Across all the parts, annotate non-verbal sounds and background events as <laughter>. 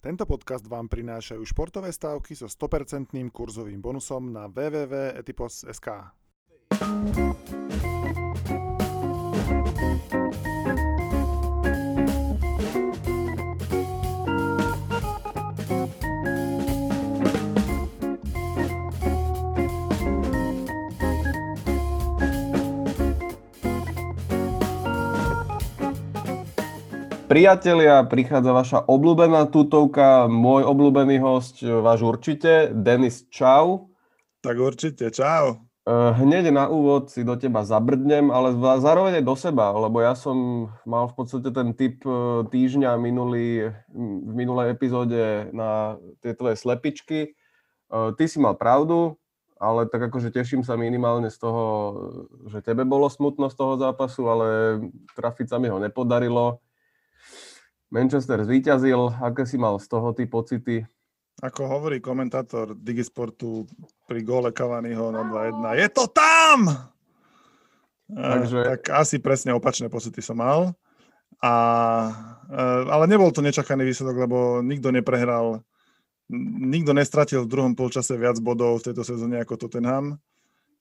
Tento podcast vám prinášajú športové stávky so 100% kurzovým bonusom na www.etipos.sk. Priatelia, prichádza vaša obľúbená tutovka, môj obľúbený host, váš určite, Denis Čau. Tak určite, čau. E, hneď na úvod si do teba zabrdnem, ale zároveň aj do seba, lebo ja som mal v podstate ten typ e, týždňa minulý, v minulej epizóde na tie tvoje slepičky. E, ty si mal pravdu, ale tak akože teším sa minimálne z toho, že tebe bolo smutno z toho zápasu, ale trafiť sa mi ho nepodarilo. Manchester zvíťazil. Aké si mal z toho ty pocity? Ako hovorí komentátor Digisportu pri góle Cavaniho na 2-1, je to tam! Takže... Tak asi presne opačné pocity som mal. A, ale nebol to nečakaný výsledok, lebo nikto neprehral, nikto nestratil v druhom polčase viac bodov v tejto sezóne ako Tottenham.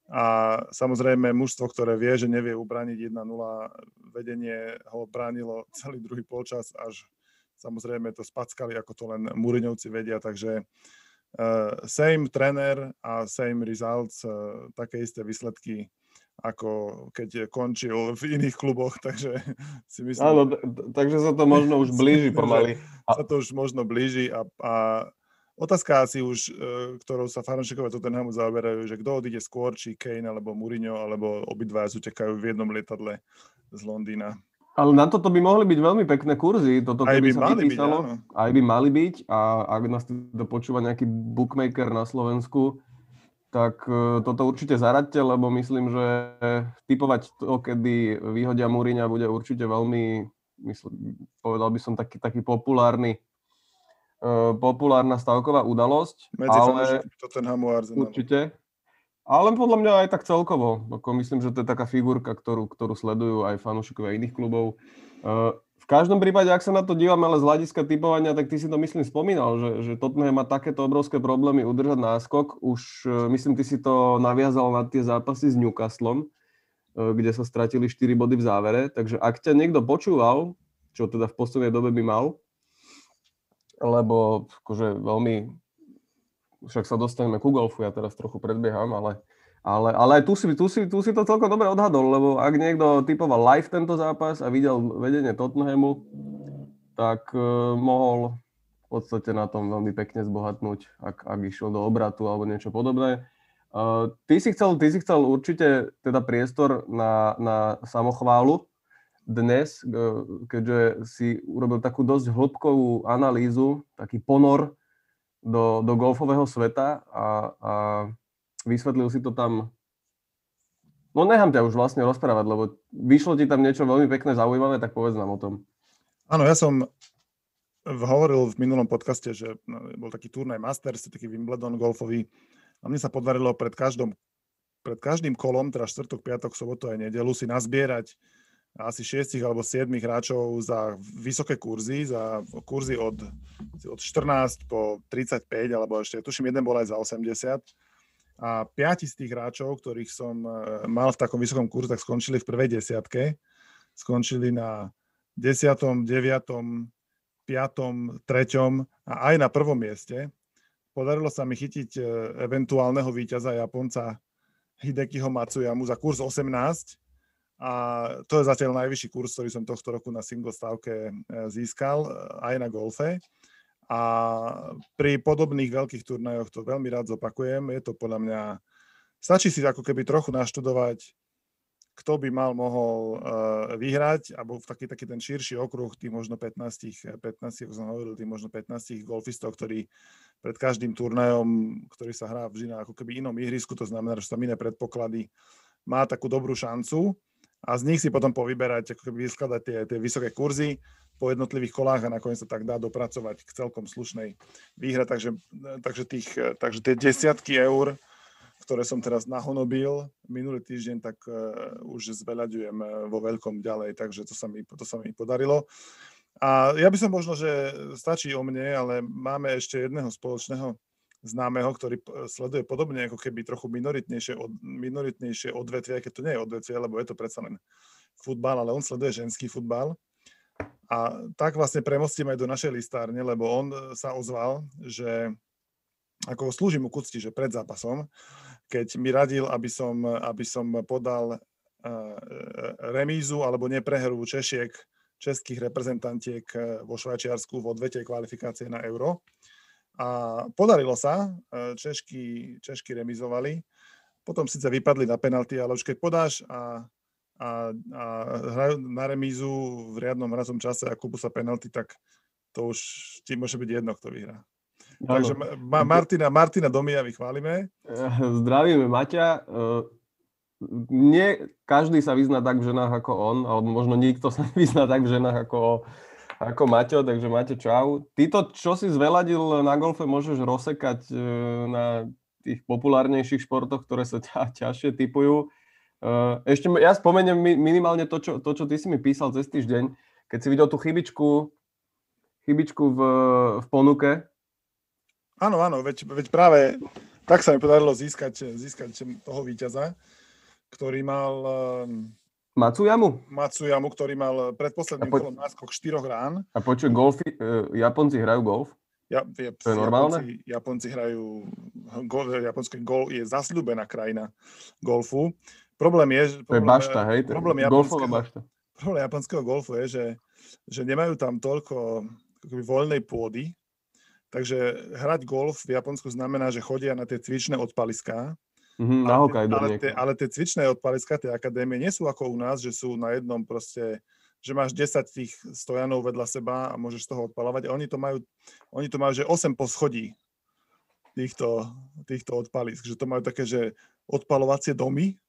A samozrejme mužstvo, ktoré vie, že nevie ubrániť 1-0, vedenie ho bránilo celý druhý polčas, až samozrejme to spackali, ako to len Múriňovci vedia, takže uh, same tréner a same results, uh, také isté výsledky, ako keď končil v iných kluboch, <laughs> takže si myslím... Áno, takže sa to možno už <laughs> blíži pomaly. Sa to už možno blíži a, a Otázka asi už, e, ktorou sa fanúšikovia Tottenhamu zaoberajú, že kto odíde skôr, či Kane alebo Mourinho, alebo obidva utekajú v jednom lietadle z Londýna. Ale na toto by mohli byť veľmi pekné kurzy, toto aj by sa mali vypísalo, byť, áno. aj by mali byť a ak nás to počúva nejaký bookmaker na Slovensku, tak e, toto určite zaraďte, lebo myslím, že typovať to, kedy vyhodia Múriňa, bude určite veľmi, myslím, povedal by som, taký, taký populárny populárna stavková udalosť. Medzi ale Tottenhamu a Arsenalu. Určite. Ale podľa mňa aj tak celkovo. Ako myslím, že to je taká figurka, ktorú, ktorú sledujú aj fanúšikovia iných klubov. Uh, v každom prípade, ak sa na to dívame, ale z hľadiska typovania, tak ty si to myslím spomínal, že, že Tottenham má takéto obrovské problémy udržať náskok. Už uh, myslím, ty si to naviazal na tie zápasy s Newcastlom, kde sa stratili 4 body v závere. Takže ak ťa niekto počúval, čo teda v poslednej dobe by mal, lebo akože veľmi, však sa dostaneme ku golfu, ja teraz trochu predbieham, ale, ale, ale tu si, tu, si, tu si to celkom dobre odhadol, lebo ak niekto typoval live tento zápas a videl vedenie Tottenhamu, tak uh, mohol v podstate na tom veľmi pekne zbohatnúť, ak, ak išiel do obratu alebo niečo podobné. Uh, ty, si chcel, ty si chcel určite teda priestor na, na samochválu, dnes, keďže si urobil takú dosť hĺbkovú analýzu, taký ponor do, do golfového sveta a, a vysvetlil si to tam. No nechám ťa už vlastne rozprávať, lebo vyšlo ti tam niečo veľmi pekné, zaujímavé, tak povedz nám o tom. Áno, ja som hovoril v minulom podcaste, že no, bol taký turnaj Masters, taký Wimbledon golfový a mne sa podarilo pred, každom, pred každým kolom, teda štvrtok, piatok, sobotu aj nedelu si nazbierať asi 6 alebo 7 hráčov za vysoké kurzy, za kurzy od, od 14 po 35, alebo ešte, tuším, jeden bol aj za 80. A 5 z tých hráčov, ktorých som e, mal v takom vysokom kurze, tak skončili v prvej desiatke. Skončili na 10., 9., 5., 3. a aj na prvom mieste. Podarilo sa mi chytiť e, eventuálneho víťaza Japonca Hidekiho Matsuyamu za kurz 18 a to je zatiaľ najvyšší kurz, ktorý som tohto roku na single stávke e, získal, e, aj na golfe. A pri podobných veľkých turnajoch to veľmi rád zopakujem. Je to podľa mňa... Stačí si ako keby trochu naštudovať, kto by mal mohol uh, vyhrať, alebo v taký, taký ten širší okruh, tých možno 15, 15, ako som hovoril, tých možno 15 golfistov, ktorí pred každým turnajom, ktorý sa hrá vždy na ako keby inom ihrisku, to znamená, že sú tam iné predpoklady, má takú dobrú šancu a z nich si potom povyberať, ako keby vyskladať tie, tie vysoké kurzy po jednotlivých kolách a nakoniec sa tak dá dopracovať k celkom slušnej výhre. Takže, takže, tých, takže tie desiatky eur, ktoré som teraz nahonobil minulý týždeň, tak uh, už zveľaďujem uh, vo veľkom ďalej, takže to sa mi, to sa mi podarilo. A ja by som možno, že stačí o mne, ale máme ešte jedného spoločného známeho, ktorý sleduje podobne ako keby trochu minoritnejšie, od, minoritnejšie odvetvie, keď to nie je odvetvie, lebo je to predsa len futbal, ale on sleduje ženský futbal. A tak vlastne premostím aj do našej listárne, lebo on sa ozval, že ako slúži mu k že pred zápasom, keď mi radil, aby som, aby som podal uh, remízu alebo neprehru Češiek českých reprezentantiek vo Švajčiarsku v odvete kvalifikácie na euro. A podarilo sa, eh, Češky, Češky remizovali, potom síce vypadli na penalty, ale už keď podáš a, a, a hrajú na remízu v riadnom hrazom čase a kúpu sa penalty, tak to už ti môže byť jedno, kto vyhrá. Ano. Takže Ma- Martina, Martina Domia vychválime. Zdravíme Maťa nie každý sa vyzná tak v ženách ako on, alebo možno nikto sa <laughs> vyzná tak v ženách ako, ako Maťo, takže Maťo, čau. Ty to, čo si zveladil na golfe, môžeš rozsekať e, na tých populárnejších športoch, ktoré sa ťa, ťažšie typujú. E, ešte ja spomeniem minimálne to čo, to, čo ty si mi písal cez týždeň, keď si videl tú chybičku, chybičku v, v ponuke. Áno, áno, veď, veď práve tak sa mi podarilo získať, získať toho víťaza ktorý mal... Ehm, Matsuyamu? Matsuyamu, ktorý mal predposledným po... kolom náskok 4 rán. A počuj, golfi, uh, Japonci hrajú golf? Ja, je, to je normálne? Japonci, Japonci hrajú, gol, japonské gol je zasľúbená krajina golfu. Problém je... Problém, to je bašta, hej? Problém golfová bašta. Problém japonského golfu je, že, že nemajú tam toľko akoby, voľnej pôdy, takže hrať golf v Japonsku znamená, že chodia na tie cvičné odpaliská, Mm-hmm, ale, ale, tie, ale tie cvičné odpaliska tej akadémie nie sú ako u nás, že sú na jednom proste, že máš 10 tých stojanov vedľa seba a môžeš z toho odpalovať. Oni to majú, oni to majú že 8 poschodí týchto, týchto odpalisk, že to majú také, že odpalovacie domy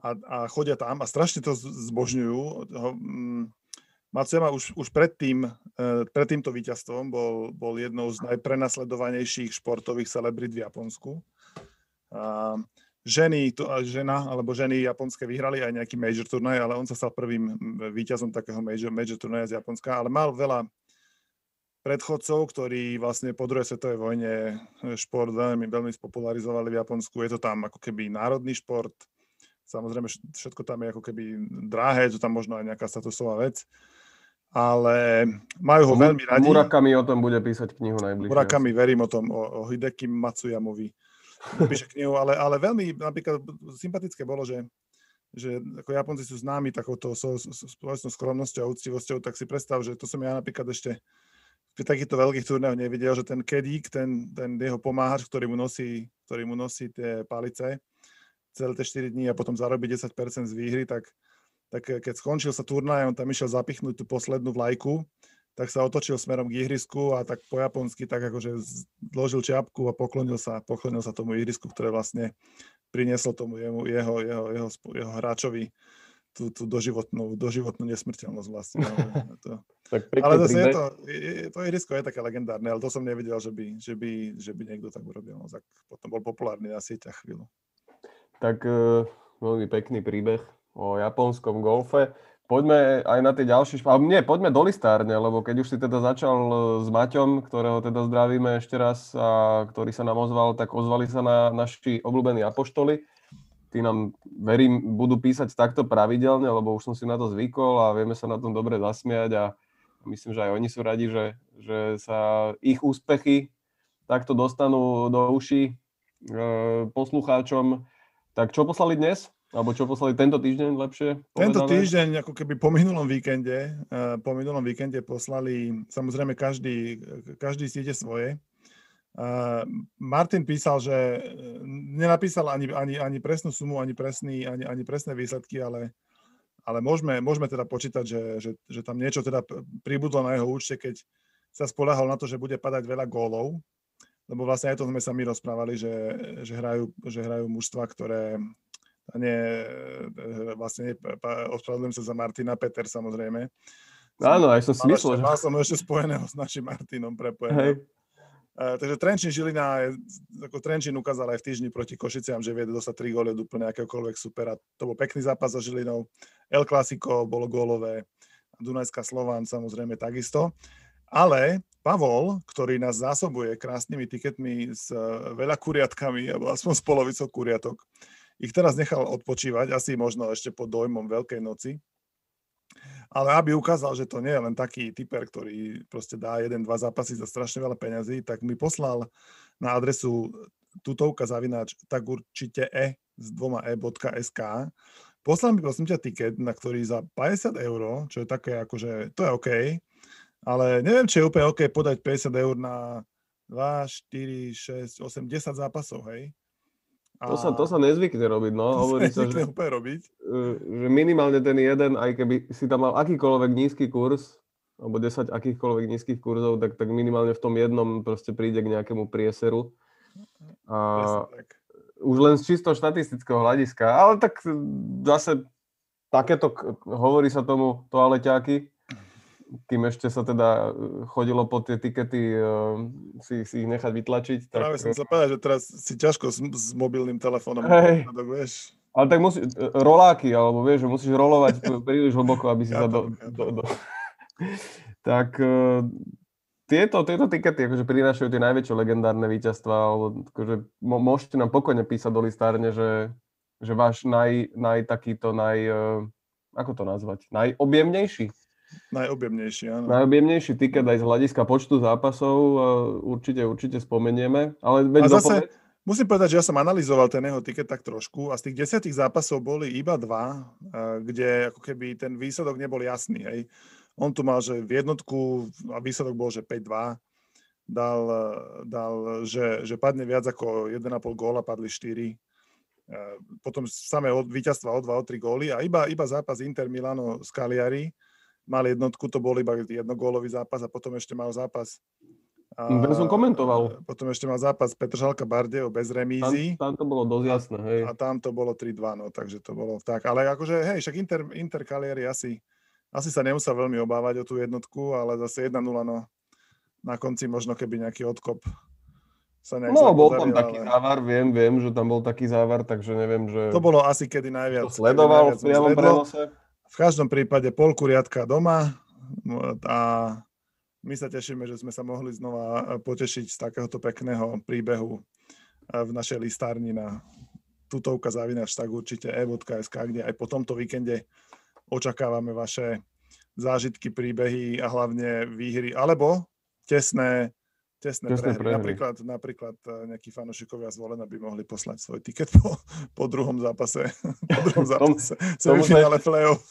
a, a chodia tam a strašne to zbožňujú. Mm, Matsuyama už, už pred, tým, e, pred týmto víťazstvom bol, bol jednou z najprenasledovanejších športových celebrit v Japonsku ženy, to, žena alebo ženy japonské vyhrali aj nejaký major turnaj, ale on sa stal prvým víťazom takého major, major turnaja z Japonska, ale mal veľa predchodcov, ktorí vlastne po druhej svetovej vojne šport veľmi, veľmi spopularizovali v Japonsku. Je to tam ako keby národný šport, samozrejme všetko tam je ako keby drahé, je to tam možno aj nejaká statusová vec, ale majú ho veľmi radi. Murakami o tom bude písať knihu najbližšie. Murakami verím o tom, o, o Hideki Matsuyamovi napíše knihu, ale, ale veľmi napríklad sympatické bolo, že, že ako Japonci sú známi takouto so, skromnosťou a úctivosťou, tak si predstav, že to som ja napríklad ešte pri takýchto veľkých turnéoch nevidel, že ten kedík, ten, ten jeho pomáhač, ktorý mu nosí, ktorý mu nosí tie palice celé tie 4 dní a potom zarobí 10% z výhry, tak, tak keď skončil sa turnaj, on tam išiel zapichnúť tú poslednú vlajku tak sa otočil smerom k ihrisku a tak po japonsky tak akože zložil čiapku a poklonil sa, poklonil sa tomu ihrisku, ktoré vlastne prinieslo tomu jeho, jeho, jeho, jeho, jeho hráčovi tú, tú doživotnú, doživotnú nesmrteľnosť vlastne. Ale, <laughs> to, tak ale zase je to, je, to ihrisko je také legendárne, ale to som nevidel, že by, že by, že by niekto tak urobil. No, tak potom bol populárny na sieťach chvíľu. Tak uh, veľmi pekný príbeh o japonskom golfe poďme aj na tie ďalšie, ale nie, poďme do listárne, lebo keď už si teda začal e, s Maťom, ktorého teda zdravíme ešte raz a ktorý sa nám ozval, tak ozvali sa na naši obľúbení apoštoli. Tí nám, verím, budú písať takto pravidelne, lebo už som si na to zvykol a vieme sa na tom dobre zasmiať a myslím, že aj oni sú radi, že, že sa ich úspechy takto dostanú do uší e, poslucháčom. Tak čo poslali dnes? Alebo čo poslali tento týždeň lepšie? Povedané? Tento týždeň, ako keby po minulom víkende, uh, po minulom víkende poslali, samozrejme každý, každý si ide svoje. Uh, Martin písal, že e, nenapísal ani, ani, ani presnú sumu, ani, presný, ani, ani presné výsledky, ale, ale môžeme, môžeme teda počítať, že, že, že tam niečo teda pribudlo na jeho účte, keď sa spolahol na to, že bude padať veľa gólov, lebo vlastne aj to sme sa my rozprávali, že, že, hrajú, že hrajú mužstva, ktoré, nie, e, vlastne ospravedlňujem sa za Martina Peter samozrejme. Áno, aj som si myslel. Že... Mal som ešte spojeného s našim Martinom prepojeného. Uh, takže Trenčín Žilina, ako Trenčín ukázal aj v týždni proti Košiciam, že vie dostať 3 góly od úplne akéhokoľvek supera. To bol pekný zápas za Žilinou. El Clasico bolo gólové. Dunajská Slován samozrejme takisto. Ale Pavol, ktorý nás zásobuje krásnymi tiketmi s veľa kuriatkami, alebo aspoň s polovicou kuriatok, ich teraz nechal odpočívať, asi možno ešte pod dojmom Veľkej noci. Ale aby ukázal, že to nie je len taký typer, ktorý proste dá jeden, dva zápasy za strašne veľa peňazí, tak mi poslal na adresu tutovka zavináč tak určite e s dvoma e.sk. Poslal mi prosím ťa tiket, na ktorý za 50 eur, čo je také akože, to je OK, ale neviem, či je úplne OK podať 50 eur na 2, 4, 6, 8, 10 zápasov, hej. To, sa, to sa nezvykne robiť, no. To Hovorí sa že, robiť. že minimálne ten jeden, aj keby si tam mal akýkoľvek nízky kurz, alebo 10 akýchkoľvek nízkych kurzov, tak, tak minimálne v tom jednom proste príde k nejakému prieseru. A Presne už len z čisto štatistického hľadiska, ale tak zase takéto, hovorí sa tomu toaleťáky, kým ešte sa teda e, chodilo po tie tikety e, si, si ich nechať vytlačiť. Tak, Práve som sa povedal, že teraz si ťažko s, s mobilným telefónom. Hej. Tak, vieš. Ale tak musí, e, roláky, alebo vieš, že musíš rolovať <laughs> príliš hlboko, aby si sa do, Chápem, do, do... <laughs> Tak e, tieto, tieto tikety akože prinášajú tie najväčšie legendárne víťazstvá, alebo akože môžete nám pokojne písať do listárne, že, že váš naj, naj takýto, naj, e, ako to nazvať, najobjemnejší, Najobjemnejší, áno. najobjemnejší tiket aj z hľadiska počtu zápasov e, určite, určite spomenieme, ale veď A zase- dopoveď- Musím povedať, že ja som analyzoval ten jeho tiket tak trošku a z tých desiatich zápasov boli iba dva, eh, kde ako keby ten výsledok nebol jasný. Hej. On tu mal, že v jednotku a výsledok bol, že 5-2. Dal, eh, dal že, že padne viac ako 1,5 góla, padli 4. Eh, Potom samé od, víťazstva o 2, o 3 góly a iba, iba zápas Inter Milano z Cagliari mal jednotku, to bol iba jednogólový zápas a potom ešte mal zápas a, Veď som komentoval. Potom ešte mal zápas Petržalka Bardejov bez tam, remízy tam to bolo dosť jasné, hej. a tam to bolo 3-2, no, takže to bolo tak. Ale akože, hej, však Inter, Inter Cagliari asi, asi sa nemusel veľmi obávať o tú jednotku, ale zase 1-0, no na konci možno keby nejaký odkop sa nejak No, bol tam taký ale závar, viem, viem, že tam bol taký závar, takže neviem, že To bolo asi kedy najviac. to sledoval v priamom prenose. V každom prípade polku riadka doma no, a my sa tešíme, že sme sa mohli znova potešiť z takéhoto pekného príbehu v našej listárni na tutovka zavinač tak určite e.sk, kde aj po tomto víkende očakávame vaše zážitky, príbehy a hlavne výhry, alebo tesné, tesné, Tesné prehry. prehry. Napríklad, napríklad eh, nejakí fanúšikovia zvolená by mohli poslať svoj tiket po, po druhom zápase, <laughs> po druhom <laughs> zápase, semifinále play-off.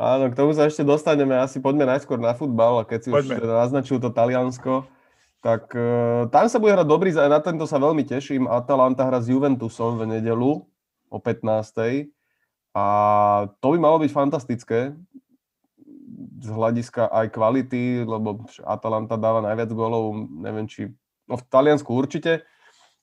Áno, k tomu sa ešte dostaneme. Asi poďme najskôr na futbal a keď si Poďme. už teda naznačil to Taliansko, tak uh, tam sa bude hrať dobrý, na tento sa veľmi teším. Atalanta hra s Juventusom v nedelu o 15. A to by malo byť fantastické z hľadiska aj kvality, lebo Atalanta dáva najviac gólov, neviem či, no v Taliansku určite,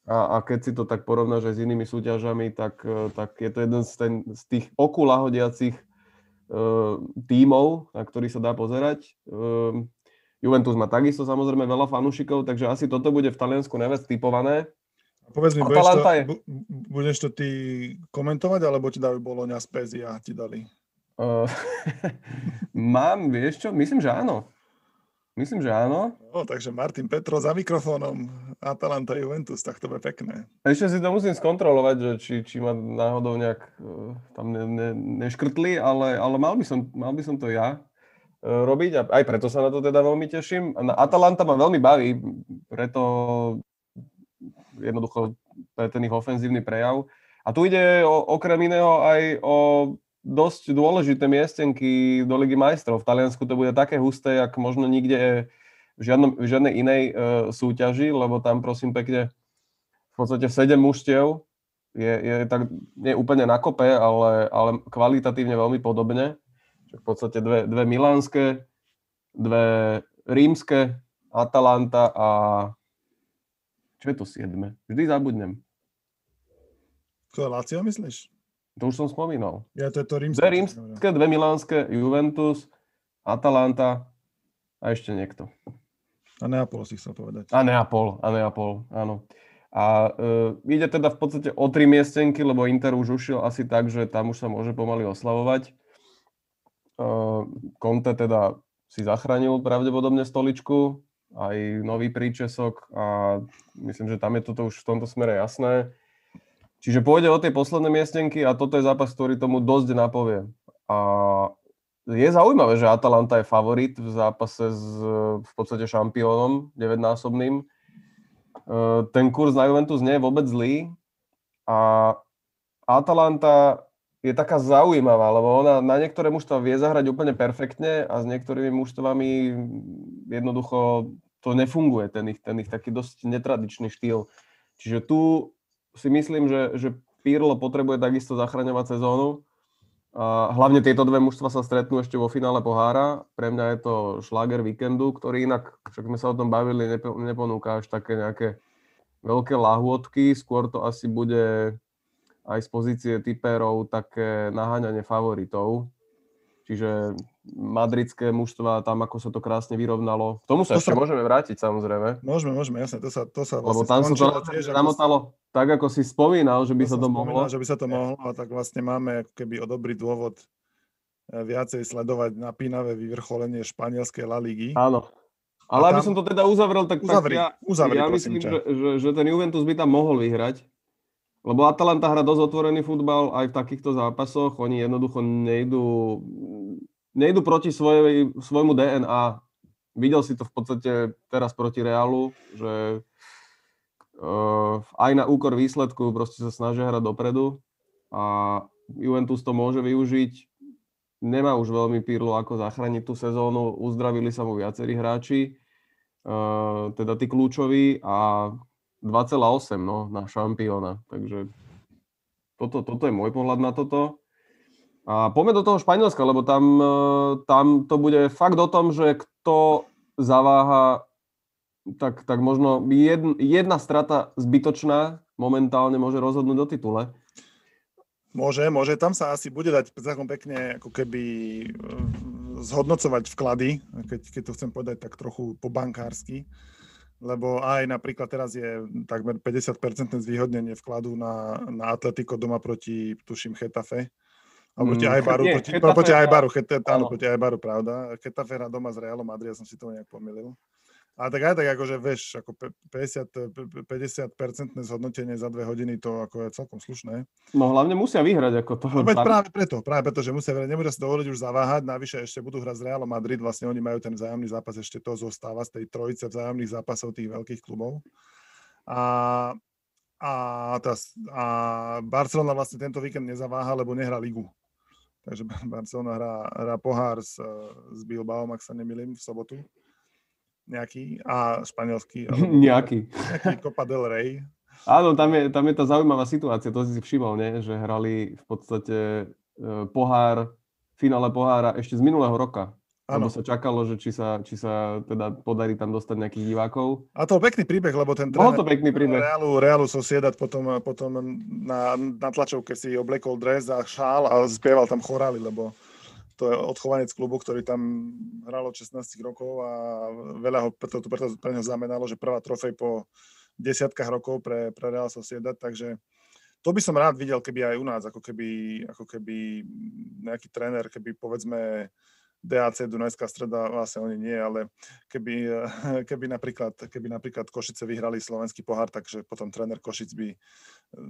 a, a keď si to tak porovnáš aj s inými súťažami, tak, eh, tak je to jeden z, ten, z tých oku lahodiacich eh, tímov, na ktorý sa dá pozerať. Eh, Juventus má takisto samozrejme veľa fanúšikov, takže asi toto bude v Taliansku najviac typované. A Povedz mi, budeš to, je- budeš to ty komentovať, alebo ti dajú Boloňa z Pezia ti dali? Uh, <laughs> mám, vieš čo? Myslím, že áno. Myslím, že áno. No, takže Martin Petro za mikrofónom, Atalanta Juventus, tak to bude pekné. Ešte si to musím skontrolovať, že či, či ma náhodou nejak uh, tam ne, ne, neškrtli, ale, ale mal, by som, mal by som to ja uh, robiť a aj preto sa na to teda veľmi teším. Na Atalanta ma veľmi baví, preto jednoducho je ten ich ofenzívny prejav. A tu ide o, okrem iného aj o dosť dôležité miestenky do Ligy majstrov. V Taliansku to bude také husté, jak možno nikde v, žiadnom, v žiadnej inej e, súťaži, lebo tam prosím pekne v podstate 7 mužstiev je, je tak nie úplne na kope, ale, ale kvalitatívne veľmi podobne. V podstate dve, dve milánske, dve rímske, Atalanta a čo je to siedme? Vždy zabudnem. To je Lazio, myslíš? To už som spomínal. Ja to je to rímske. Dve rímske, dve milánske, Juventus, Atalanta a ešte niekto. A Neapol si chcel povedať. A Neapol, a Neapol, áno. A uh, ide teda v podstate o tri miestenky, lebo Inter už ušiel asi tak, že tam už sa môže pomaly oslavovať. Conte teda si zachránil pravdepodobne stoličku, aj nový príčesok a myslím, že tam je toto už v tomto smere jasné. Čiže pôjde o tie posledné miestenky a toto je zápas, ktorý tomu dosť napovie. A je zaujímavé, že Atalanta je favorit v zápase s v podstate šampiónom, 9-násobným. E, ten kurz na Juventus nie je vôbec zlý a Atalanta je taká zaujímavá, lebo ona na niektoré mužstva vie zahrať úplne perfektne a s niektorými mužstvami jednoducho to nefunguje, ten ich, ten ich taký dosť netradičný štýl. Čiže tu si myslím, že, že Pirlo potrebuje takisto zachraňovať sezónu. A hlavne tieto dve mužstva sa stretnú ešte vo finále pohára. Pre mňa je to šláger víkendu, ktorý inak, však sme sa o tom bavili, neponúka až také nejaké veľké lahôdky. Skôr to asi bude aj z pozície typerov také naháňanie favoritov. Čiže madridské mužstva, tam ako sa to krásne vyrovnalo. K tomu sa to ešte sa... môžeme vrátiť samozrejme. Môžeme, môžeme, jasne, to sa, to sa vlastne Lebo tam sa to tiež, zamotalo tak, ako si spomínal, že by to sa to mohlo. Spomínal, že by sa to mohlo, a tak vlastne máme ako keby o dobrý dôvod eh, viacej sledovať napínavé vyvrcholenie španielskej La Ligy. Áno. Ale aby som to teda uzavrel, tak, uzavri, tak ja, uzavri, ja myslím, že, že, že ten Juventus by tam mohol vyhrať. Lebo Atalanta hra dosť otvorený futbal aj v takýchto zápasoch. Oni jednoducho nejdú, nejdú proti svojej, svojmu DNA. Videl si to v podstate teraz proti Realu, že aj na úkor výsledku proste sa snažia hrať dopredu a Juventus to môže využiť. Nemá už veľmi Pirlo ako zachrániť tú sezónu, uzdravili sa mu viacerí hráči, uh, teda tí kľúčoví a 2,8 no, na šampióna. Takže toto, toto je môj pohľad na toto. A poďme do toho Španielska, lebo tam, e, tam to bude fakt o tom, že kto zaváha, tak, tak možno jedna, jedna strata zbytočná momentálne môže rozhodnúť do titule. Môže, môže. Tam sa asi bude dať celkom pekne ako keby e, zhodnocovať vklady, keď, keď to chcem povedať tak trochu po bankársky lebo aj napríklad teraz je takmer 50% zvýhodnenie vkladu na, na Atletico doma proti, tuším, Chetafe. Alebo proti mm, Ajbaru, nie, proti, Chetafe, proti Ajbaru, Chetafe, áno, proti Ajbaru, pravda. Chetafe hrá doma s Realom Madrid, ja som si to nejak pomýlil. A tak aj tak, akože vieš, ako 50, 50 zhodnotenie za dve hodiny, to ako je celkom slušné. No hlavne musia vyhrať ako to. No, veď práve preto, práve preto, že musia vyhrať, nemôžu si dovoliť už zaváhať, navyše ešte budú hrať s Realom Madrid, vlastne oni majú ten vzájomný zápas, ešte to zostáva z tej trojice vzájomných zápasov tých veľkých klubov. A, a, tá, a Barcelona vlastne tento víkend nezaváha, lebo nehrá ligu. Takže Barcelona hrá, hrá pohár s, s Bilbaom, ak sa nemýlim, v sobotu nejaký a španielský. <laughs> nejaký. Nejaký Copa del Rey. Áno, tam je, tam je tá zaujímavá situácia, to si si všimol, nie? že hrali v podstate e, pohár, finále pohára ešte z minulého roka. Ano. Lebo sa čakalo, že či sa, či sa teda podarí tam dostať nejakých divákov. A to pekný príbeh, lebo ten tréner to pekný príbeh. Realu, Realu Sociedad potom, potom na, na tlačovke si oblekol dres a šál a spieval tam chorály, lebo to je odchovanec klubu, ktorý tam hral od 16 rokov a veľa ho preto, preto pre neho znamenalo, že prvá trofej po desiatkách rokov pre, pre Real Sociedad, takže to by som rád videl, keby aj u nás, ako keby, ako keby nejaký tréner, keby povedzme DAC, Dunajská streda, vlastne oni nie, ale keby, keby, napríklad, keby napríklad Košice vyhrali slovenský pohár, takže potom tréner Košic by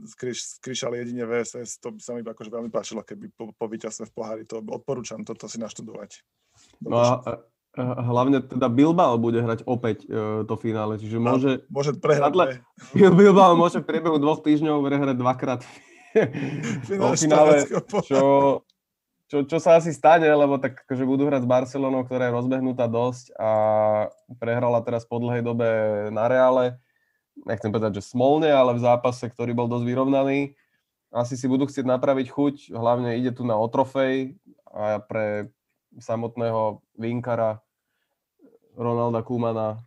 skríš, skríšal jedine VSS, to by sa mi akože veľmi páčilo, keby po, po víťazstve v pohári, to odporúčam toto si naštudovať. No a, a hlavne teda Bilbao bude hrať opäť e, to finále, čiže môže... A, môže prehrať. Nadle, Bilbao môže v priebehu dvoch týždňov prehrať dvakrát v <laughs> <laughs> finále, čo čo, čo sa asi stane, lebo tak akože budú hrať s Barcelonou, ktorá je rozbehnutá dosť a prehrala teraz po dlhej dobe na Reále. Nechcem povedať, že smolne, ale v zápase, ktorý bol dosť vyrovnaný. Asi si budú chcieť napraviť chuť, hlavne ide tu na otrofej a pre samotného Vinkara, Ronalda Kumana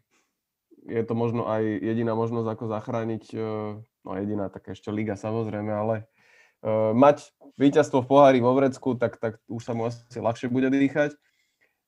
je to možno aj jediná možnosť, ako zachrániť, e, no jediná, tak ešte liga samozrejme, ale uh, mať víťazstvo v pohári vo Vrecku, tak, tak už sa mu asi ľahšie bude dýchať.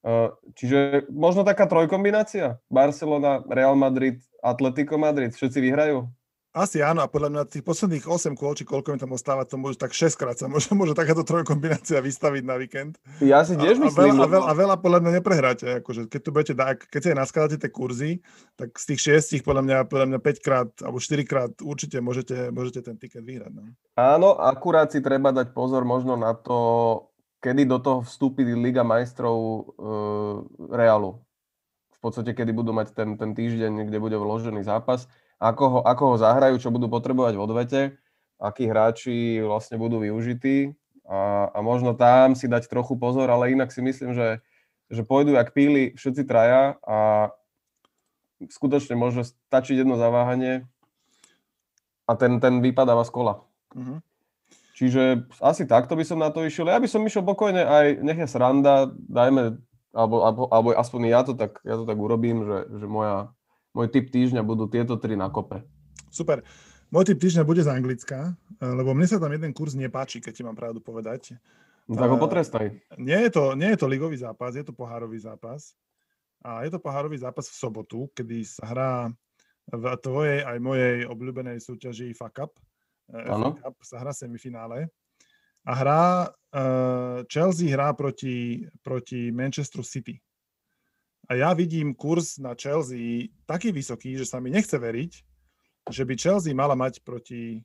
Uh, čiže možno taká trojkombinácia. Barcelona, Real Madrid, Atletico Madrid. Všetci vyhrajú? Asi áno, a podľa mňa tých posledných 8 kôl, či koľko mi tam ostáva, to môže tak 6 krát sa môže, <laughs> môže takáto trojkombinácia vystaviť na víkend. Ja si tiež a, myslím. A veľa, a, veľa, a veľa podľa mňa neprehráte. Akože, keď tu budete keď si aj naskladáte tie kurzy, tak z tých 6 podľa mňa, podľa mňa 5 krát alebo 4 krát určite môžete, môžete ten tiket vyhrať. No. Áno, akurát si treba dať pozor možno na to, kedy do toho vstúpi Liga majstrov uh, Realu. V podstate, kedy budú mať ten, ten týždeň, kde bude vložený zápas ako ho, ako ho zahrajú, čo budú potrebovať v odvete, akí hráči vlastne budú využití a, a možno tam si dať trochu pozor, ale inak si myslím, že, že pôjdu jak píli všetci traja a skutočne môže stačiť jedno zaváhanie a ten, ten vypadáva z kola. Mm-hmm. Čiže asi takto by som na to išiel. Ja by som išiel pokojne aj, nech je sranda, dajme, alebo, alebo, alebo aspoň ja to tak, ja to tak urobím, že, že moja môj typ týždňa budú tieto tri na kope. Super. Môj typ týždňa bude z Anglicka, eh, lebo mne sa tam jeden kurz nepáči, keď ti mám pravdu povedať. No, tak ho eh, potrestaj. Nie je, to, nie je to ligový zápas, je to pohárový zápas. A je to pohárový zápas v sobotu, kedy sa hrá v tvojej aj mojej obľúbenej súťaži FA Cup. Eh, FA Cup sa hrá semifinále. A hrá, Chelsea hrá proti, proti Manchester City. A ja vidím kurz na Chelsea taký vysoký, že sa mi nechce veriť, že by Chelsea mala mať proti,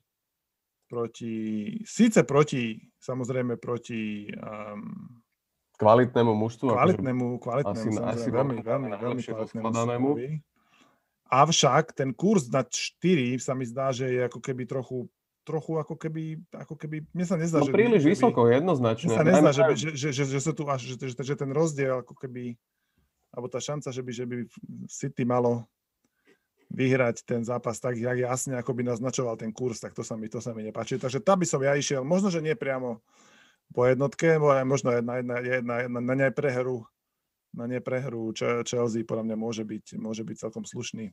proti síce proti, samozrejme proti um, kvalitnému mužstvu. Akože kvalitnému, kvalitnému, asi, asi veľmi, veľmi, veľmi kvalitnému Avšak ten kurz na 4 sa mi zdá, že je ako keby trochu trochu ako keby, ako keby, mne sa nezdá, no, že... príliš že vysoko, by, jednoznačne. Mne sa nezdá, že, že, že, že, že, že, tu až, že, že ten rozdiel ako keby alebo tá šanca, že by, že by City malo vyhrať ten zápas tak jak jasne, ako by naznačoval ten kurz, tak to sa mi, to sa mi nepáči. Takže tam by som ja išiel, možno, že nie priamo po jednotke, možno jedna, jedna, jedna, jedna na neprehru, na neprehru Chelsea podľa mňa môže byť, môže byť celkom slušný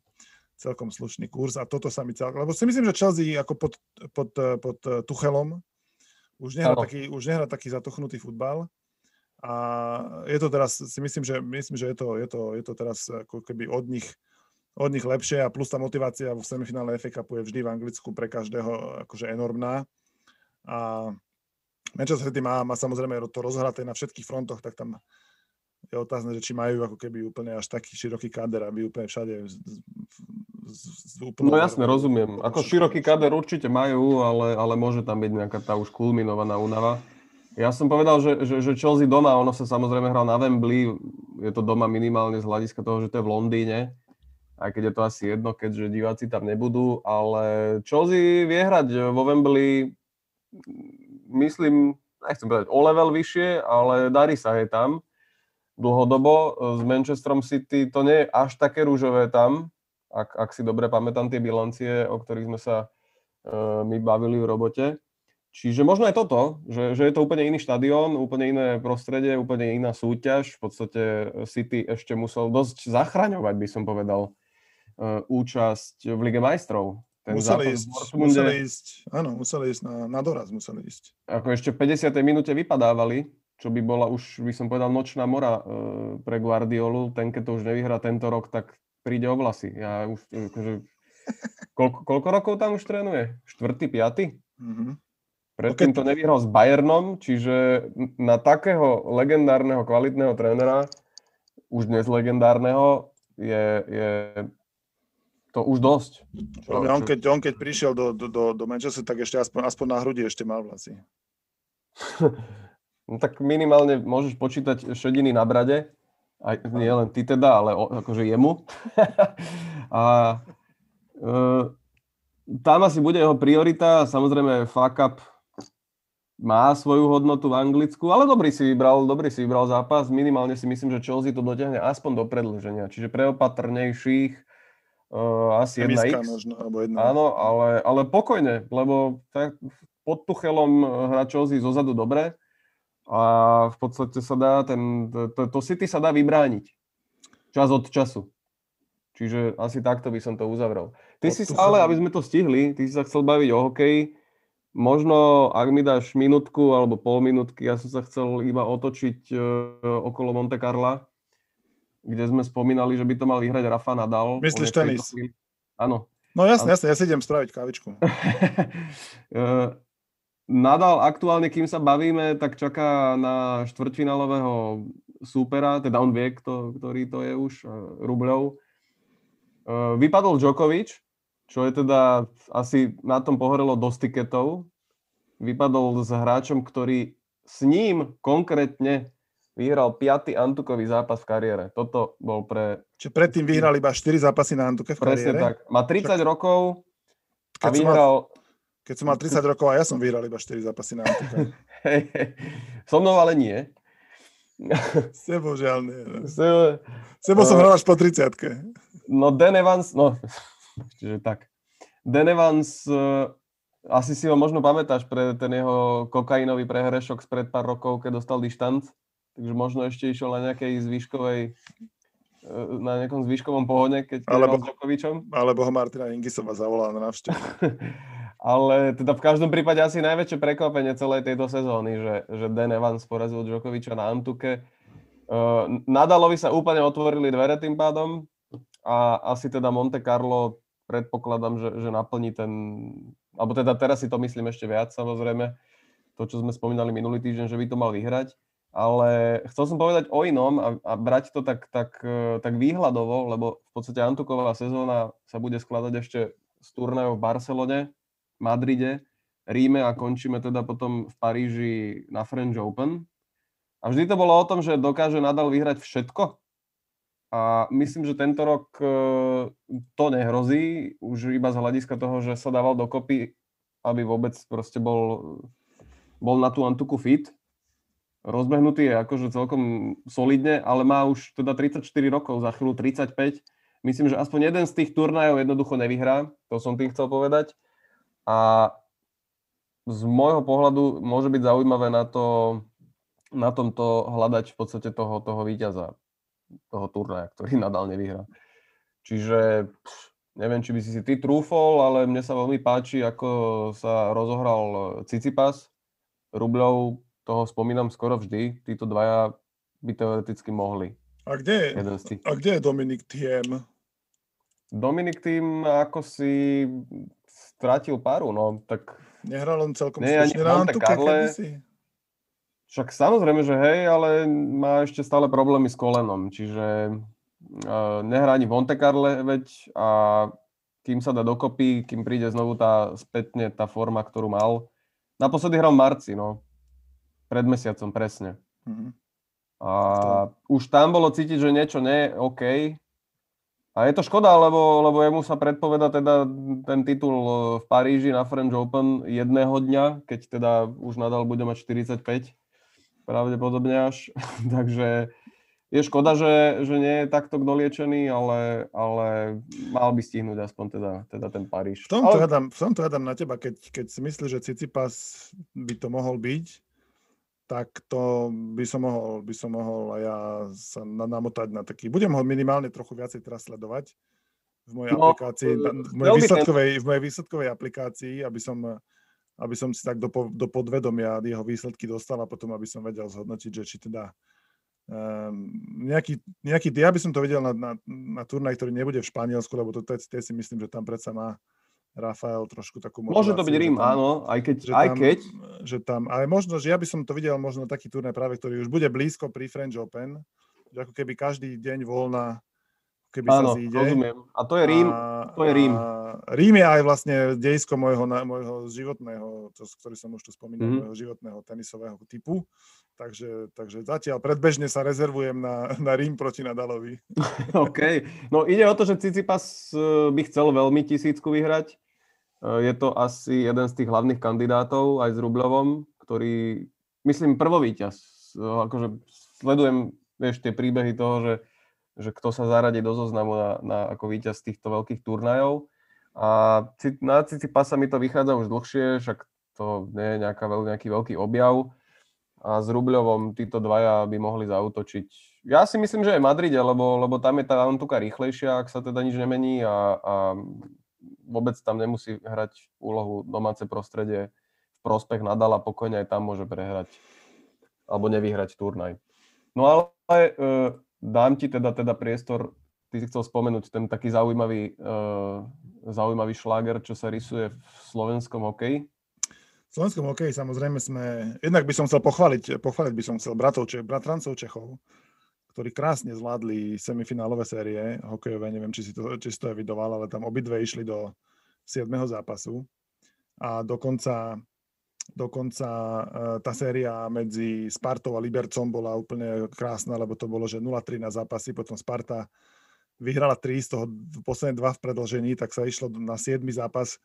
celkom slušný kurz. A toto sa mi celkom, lebo si myslím, že Chelsea ako pod, pod, pod Tuchelom už nehrá, taký, už nehrá taký zatuchnutý futbal a je to teraz, si myslím, že, myslím, že je, to, je, to, je to teraz ako keby od nich, od nich lepšie a plus tá motivácia v semifinále FA Cupu je vždy v Anglicku pre každého akože enormná. A Manchester City má, má samozrejme to rozhraté na všetkých frontoch, tak tam je otázne, že či majú ako keby úplne až taký široký káder, aby úplne všade z, z, z úplne... No jasne, rozumiem. Ako široký káder určite majú, ale, ale môže tam byť nejaká tá už kulminovaná únava. Ja som povedal, že, že, že Chelsea doma, ono sa samozrejme hrá na Wembley, je to doma minimálne z hľadiska toho, že to je v Londýne, aj keď je to asi jedno, keďže diváci tam nebudú, ale Chelsea vie hrať vo Wembley, myslím, nechcem povedať o level vyššie, ale darí sa aj tam dlhodobo. S Manchesterom City to nie je až také rúžové tam, ak, ak si dobre pamätám tie bilancie, o ktorých sme sa uh, my bavili v robote. Čiže možno aj toto, že, že je to úplne iný štadión, úplne iné prostredie, úplne iná súťaž. V podstate City ešte musel dosť zachraňovať, by som povedal, uh, účasť v Lige majstrov. Ten museli, ísť, museli ísť, áno, museli ísť na, na doraz, museli ísť. Ako ešte v 50. minúte vypadávali, čo by bola už, by som povedal, nočná mora uh, pre Guardiolu. Ten, keď to už nevyhrá tento rok, tak príde o vlasy. Ja už, akože, koľko, koľko rokov tam už trénuje? Štvrtý, piatý? Mm-hmm. Predtým to nevyhral s Bayernom, čiže na takého legendárneho, kvalitného trénera, už dnes legendárneho, je, je to už dosť. Čo, on, keď, on keď prišiel do, do, do, do Manchester, tak ešte aspoň, aspoň na hrudi ešte mal vlasy. <laughs> no tak minimálne môžeš počítať šediny na brade, aj, nie len ty teda, ale o, akože jemu. <laughs> a e, tam asi bude jeho priorita, samozrejme fuck up má svoju hodnotu v Anglicku, ale dobrý si vybral, dobrý si vybral zápas. Minimálne si myslím, že Chelsea to dotiahne aspoň do predlženia. Čiže pre opatrnejších uh, asi jedna X. Možno, alebo jedna. Áno, ale, ale pokojne, lebo tak, pod Tuchelom hrá Chelsea zozadu dobre a v podstate sa dá ten, to, to City sa dá vybrániť. Čas od času. Čiže asi takto by som to uzavrel. Ty si sa ale, aby sme to stihli, ty si sa chcel baviť o hokeji, Možno, ak mi dáš minútku alebo pol minútky, ja som sa chcel iba otočiť uh, okolo Monte Carla, kde sme spomínali, že by to mal vyhrať Rafa Nadal. Myslíš tenis? Áno. No jasne, jasne, ja si idem spraviť kávičku. <laughs> Eh, Nadal aktuálne, kým sa bavíme, tak čaká na štvrťfinálového súpera, teda on vie, kto, ktorý to je už, eh, Rubľov. Vypadol Djokovic, čo je teda asi na tom pohorelo dosť tiketov. Vypadol s hráčom, ktorý s ním konkrétne vyhral piatý Antukový zápas v kariére. Toto bol pre... Čiže predtým vyhral iba 4 zápasy na Antuke v Presne kariére? tak. Má 30 Však- rokov a Keď som, mal, vyhral... keď som mal 30 rokov a ja som vyhral iba 4 zápasy na Antuke. <laughs> So mnou ale nie. <laughs> Sebo žiaľ nie. no. Se- Sebo som Eh. hral až po 30 No Dan Evans, no, čiže tak. Dan Evans, uh, asi si ho možno pamätáš pre ten jeho kokainový prehrešok spred pár rokov, keď dostal dištant. Takže možno ešte išiel na nejakej zvýškovej eh, na nejakom zvýškovom pohone, keď Alebo- Alebo... s Djokovičom. Alebo ho Martina Ingisova zavolala na návštevu. <laughs> Ale teda v každom prípade asi najväčšie prekvapenie celej tejto sezóny, že, že Dan Evans porazil Djokoviča na Antuke. Uh, Nadalovi sa úplne otvorili dvere tým pádom a asi teda Monte Carlo predpokladám, že, že naplní ten, alebo teda teraz si to myslím ešte viac samozrejme, to, čo sme spomínali minulý týždeň, že by to mal vyhrať. Ale chcel som povedať o inom a, a brať to tak, tak, eh, tak výhľadovo, lebo v podstate Antuková sezóna sa bude skladať ešte z turnajov v Barcelone, Madride, Ríme a končíme teda potom v Paríži na French Open. A vždy to bolo o tom, že dokáže nadal vyhrať všetko. A myslím, že tento rok e, to nehrozí, už iba z hľadiska toho, že sa dával dokopy, aby vôbec proste bol, bol na tú Antuku fit. Rozbehnutý je akože celkom solidne, ale má už teda 34 rokov, za chvíľu 35. Myslím, že aspoň jeden z tých turnajov jednoducho nevyhrá, to som tým chcel povedať. A z môjho pohľadu môže byť zaujímavé na, to, na tomto hľadať v podstate toho, toho víťaza, toho turnaja, ktorý <laughs> nadal nevyhrá. Čiže pff, neviem, či by si si ty trúfol, ale mne sa veľmi páči, ako sa rozohral Cicipas. Rubľov toho spomínam skoro vždy. Títo dvaja by teoreticky mohli. A kde je, a kde je Dominik Thiem? Dominik tým ako si stratil paru, no tak Nehral on celkom Nie, slušne na Antuke Carle. kedysi? Však samozrejme, že hej, ale má ešte stále problémy s kolenom, čiže uh, nehrá ani v Monte Carle, veď a kým sa dá dokopy, kým príde znovu tá spätne tá forma, ktorú mal. Naposledy hral marci, no. Pred mesiacom, presne. Mhm. A už tam bolo cítiť, že niečo nie je OK. A je to škoda, lebo, lebo jemu sa predpoveda teda ten titul e, v Paríži na French Open jedného dňa, keď teda už nadal bude mať 45, pravdepodobne až. <laughs> Takže je škoda, že, že nie je takto doliečený, ale, ale mal by stihnúť aspoň teda, teda ten Paríž. V tomto, ale, hádam, v tomto hádam na teba, keď, keď si myslíš, že Cicipas by to mohol byť, tak to by som mohol, by som mohol ja sa na, namotať na taký. Budem ho minimálne trochu viacej teraz sledovať v mojej No, aplikácii, na- v mojej, výsledkovej, v mojej výsledkovej aplikácii, aby som, aby som si tak do, do podvedomia jeho výsledky dostal a potom, aby som vedel zhodnotiť, že či teda um, nejaký, nejaký, ja by som to vedel na, na, na turnaj, ktorý nebude v Španielsku, lebo to, to, to si myslím, že tam predsa má Rafael trošku takú môže to byť Rím, tam- áno, aj keď, že aj tam, keď že tam, ale možno, že ja by som to videl možno taký turnaj práve, ktorý už bude blízko pri French Open, že ako keby každý deň voľna, keby áno, sa zíde. rozumiem. A to je Rím, A, to je Rím. A Rím je aj vlastne dejisko môjho, na- môjho životného, to, ktorý som už tu spomínal, Mhm. mm-hmm. môjho životného tenisového typu. Takže, takže zatiaľ predbežne sa rezervujem na, na Rím proti Nadalovi. <laughs> OK. No ide o to, že Cicipas eh, by chcel veľmi tisícku vyhrať. Eh, Je to asi jeden z tých hlavných kandidátov aj s Rubľovom, ktorý, myslím, prvovíťaz. Eh, Akože sledujem, vieš, tie príbehy toho, že, že kto sa zaradí do zoznamu na, na ako víťaz týchto veľkých turnajov. A na Cicipasa mi to vychádza už dlhšie, však to nie je nejaká, nejaký veľký objav. A s Rubľovom títo dvaja by mohli zautočiť. Ja si myslím, že aj Madride, lebo, lebo tam je tá Antuka rýchlejšia, ak sa teda nič nemení a, a vôbec tam nemusí hrať úlohu domáce prostredie v prospech Nadala, pokojne aj tam môže prehrať alebo nevyhrať turnaj. No ale e, dám ti teda, teda priestor, ty si chcel spomenúť ten taký zaujímavý, uh, zaujímavý šláger, čo sa rysuje v slovenskom hokeji? V slovenskom hokeji samozrejme sme, jednak by som chcel pochváliť, pochváliť by som chcel bratov, Čech, bratrancov Čechov, ktorí krásne zvládli semifinálové série hokejové, neviem, či si to, či si to evidoval, ale tam obidve išli do 7. zápasu a dokonca Dokonca e, tá séria medzi Spartou a Libercom bola úplne krásna, lebo to bolo, že 0-3 na zápasy, potom Sparta vyhrala 3, z toho posledné dva v predlžení, tak sa išlo na 7. zápas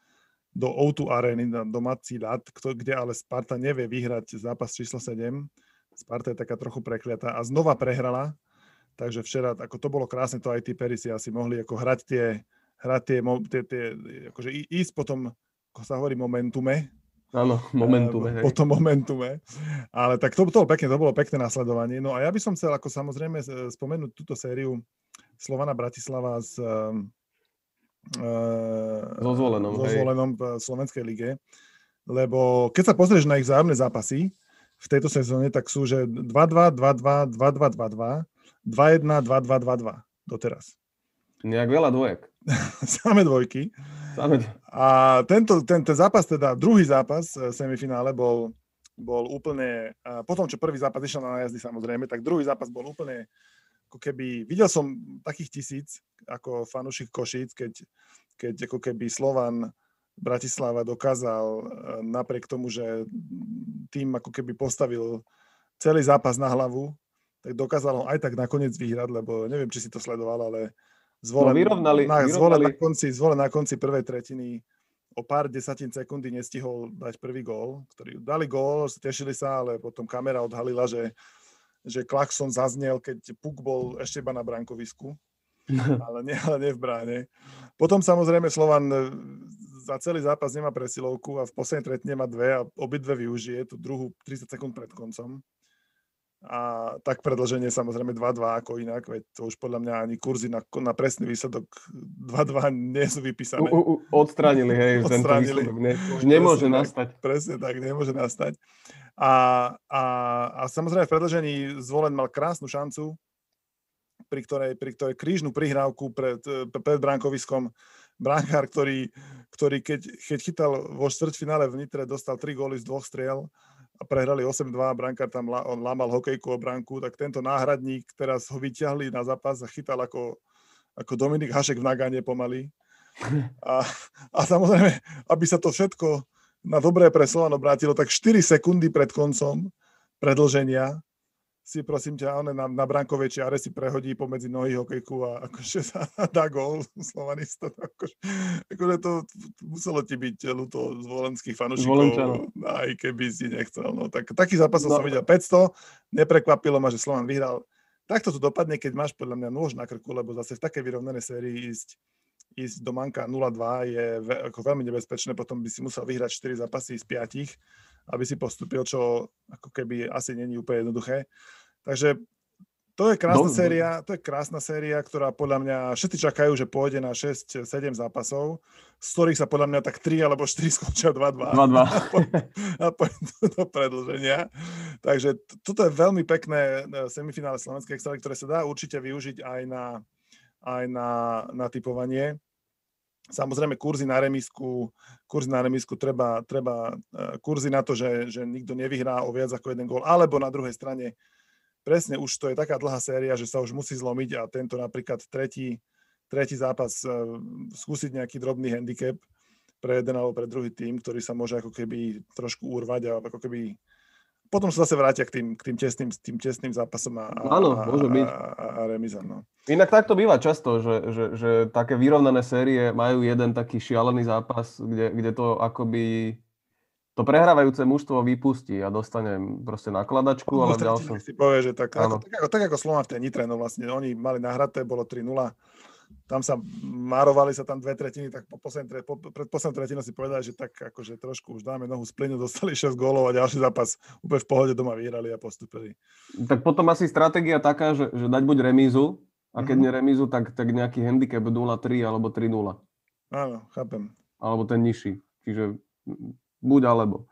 do O2 arény, na domáci ľad, kde ale Sparta nevie vyhrať zápas číslo 7. Sparta je taká trochu prekliatá a znova prehrala, takže včera, ako to bolo krásne, to aj tí Perisi asi mohli ako hrať tie, hrať tie, tie, tie akože ísť potom, ako sa hovorí, momentume, Áno, momentume. Hej. Po tom momentume. Ale tak to, bolo pekné, to bolo pekné nasledovanie. No a ja by som chcel ako samozrejme spomenúť túto sériu Slovana Bratislava s, uh, so zvolenom, so zvolenom v Slovenskej lige. Lebo keď sa pozrieš na ich vzájomné zápasy v tejto sezóne, tak sú, že 2-2, 2-2, 2-2, 2-2, 2-1, 2-2, 2-2 doteraz. Nejak veľa dvojek. <laughs> Samé dvojky. A tento, ten, ten zápas, teda druhý zápas v semifinále bol, bol úplne, potom čo prvý zápas išiel na jazdy samozrejme, tak druhý zápas bol úplne ako keby, videl som takých tisíc ako fanúšik Košíc, keď, keď ako keby Slovan Bratislava dokázal e, napriek tomu, že tým ako keby postavil celý zápas na hlavu, tak dokázal ho aj tak nakoniec vyhrať, lebo neviem, či si to sledoval, ale zvolen, no, vyrovnali, na, vyrovnali. Zvolen, na konci, zvolen na konci prvej tretiny o pár desatín sekundy nestihol dať prvý gól, ktorý dali gól, tešili sa, ale potom kamera odhalila, že, že klakson zaznel, keď puk bol ešte iba na brankovisku, <laughs> ale nie, ale nie v bráne. Potom samozrejme Slovan e, za celý zápas nemá presilovku a v poslednej tretine má dve a obidve využije, tú druhú 30 sekúnd pred koncom a tak predlženie samozrejme 2-2 ako inak, veď to už podľa mňa ani kurzy na, na presný výsledok 2-2 nie sú vypísané. U, u, odstránili, hej, odstránili. výsledok. Ne, už nemôže presne nastať. Tak, presne tak, nemôže nastať. A, a, a samozrejme v predlžení zvolen mal krásnu šancu, pri ktorej, pri ktorej krížnu prihrávku pred, pred bránkoviskom bránkár, ktorý, ktorý keď, keď chytal vo štvrťfinále v Nitre, dostal 3 góly z dvoch striel a prehrali 8-2, brankár tam on lámal hokejku o branku, tak tento náhradník teraz ho vyťahli na zápas a chytal ako, ako Dominik Hašek v Nagane pomaly. A, a samozrejme, aby sa to všetko na dobré pre Slovan obrátilo, tak 4 sekundy pred koncom predlženia si prosím ťa, on na, na brankovej čiare si prehodí pomedzi nohy hokejku a akože sa <laughs> dá gól slovanista. <laughs> Akože, akože to muselo ti byť ľúto z volenských fanúšikov, aj keby si nechcel. No, tak, taký zápas no. som videl 500, neprekvapilo ma, že Slovan vyhral. Takto to dopadne, keď máš podľa mňa nôž na krku, lebo zase v takej vyrovnanej sérii ísť, ísť do Manka 0-2 je ve, ako veľmi nebezpečné, potom by si musel vyhrať 4 zápasy z 5, aby si postupil, čo ako keby asi není úplne jednoduché. Takže to je krásna no, séria, to je krásna séria, ktorá podľa mňa všetci čakajú, že pôjde na 6-7 zápasov, z ktorých sa podľa mňa tak 3 alebo 4 <laughs> skončia 2-2. 2-2. A pôjdu <laughs> do predlženia. Takže toto je veľmi pekné e, semifinále Slovenskej extraligy, ktoré sa dá určite využiť aj na, aj na, na typovanie. Samozrejme, kurzy na remisku, kurzy na remisku treba, treba e, kurzy na to, že, že nikto nevyhrá o viac ako jeden gól, alebo na druhej strane presne už to je taká dlhá séria, že sa už musí zlomiť a tento napríklad tretí, tretí zápas uh, skúsiť nejaký drobný handicap pre jeden alebo pre druhý tým, ktorý sa môže ako keby trošku urvať a ako keby potom sa zase vrátia k tým, k tým, tesným, tým tesným zápasom a, Áno, a, môže byť. a, a, remizom. No. Inak takto býva často, že, že, že také vyrovnané série majú jeden taký šialený zápas, kde, kde to akoby to prehrávajúce mužstvo vypustí a dostane proste nakladačku, ale v ďalšom... Si povie, že tak, ako, tak, ako, tak ako Slovan v tej Nitre, no vlastne oni mali nahraté, bolo 3-0, tam sa márovali sa tam dve tretiny, tak po, poslednej, po pred poslednou tretinou si povedali, že tak akože trošku už dáme nohu z plynu, <laughs> dostali 6 gólov a ďalší zápas úplne v pohode doma vyhrali a postupili. Tak potom asi stratégia taká, že, že dať buď remízu, a keď mm-hmm. nie remízu, tak, tak nejaký handicap 0-3 alebo 3-0. Áno, chápem. Alebo ten nižší. Čiže buď alebo.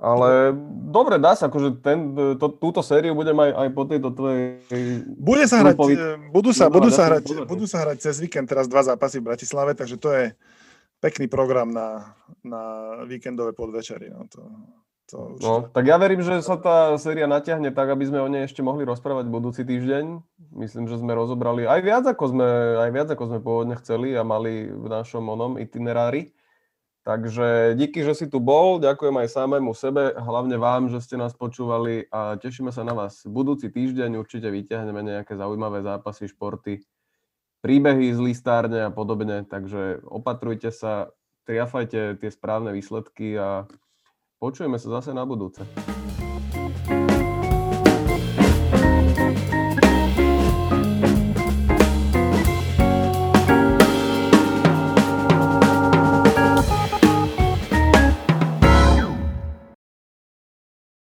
Ale dobre, dá sa, akože ten, to, túto sériu budem aj, aj po tejto tvojej... Bude sa hrať, grupovi- eh, budú sa, No, budú, sa hrať, pozrieť. budú sa hrať cez víkend teraz dva zápasy v Bratislave, takže to je pekný program na, na víkendové podvečery. No, to, to určite. No, tak ja verím, že sa tá séria natiahne tak, aby sme o nej ešte mohli rozprávať budúci týždeň. Myslím, že sme rozobrali aj viac, ako sme, aj viac, ako sme pôvodne chceli a mali v našom onom itinerári. Takže díky, že si tu bol, ďakujem aj samému sebe, hlavne vám, že ste nás počúvali a tešíme sa na vás budúci týždeň, určite vyťahneme nejaké zaujímavé zápasy, športy, príbehy z listárne a podobne, takže opatrujte sa, triafajte tie správne výsledky a počujeme sa zase na budúce.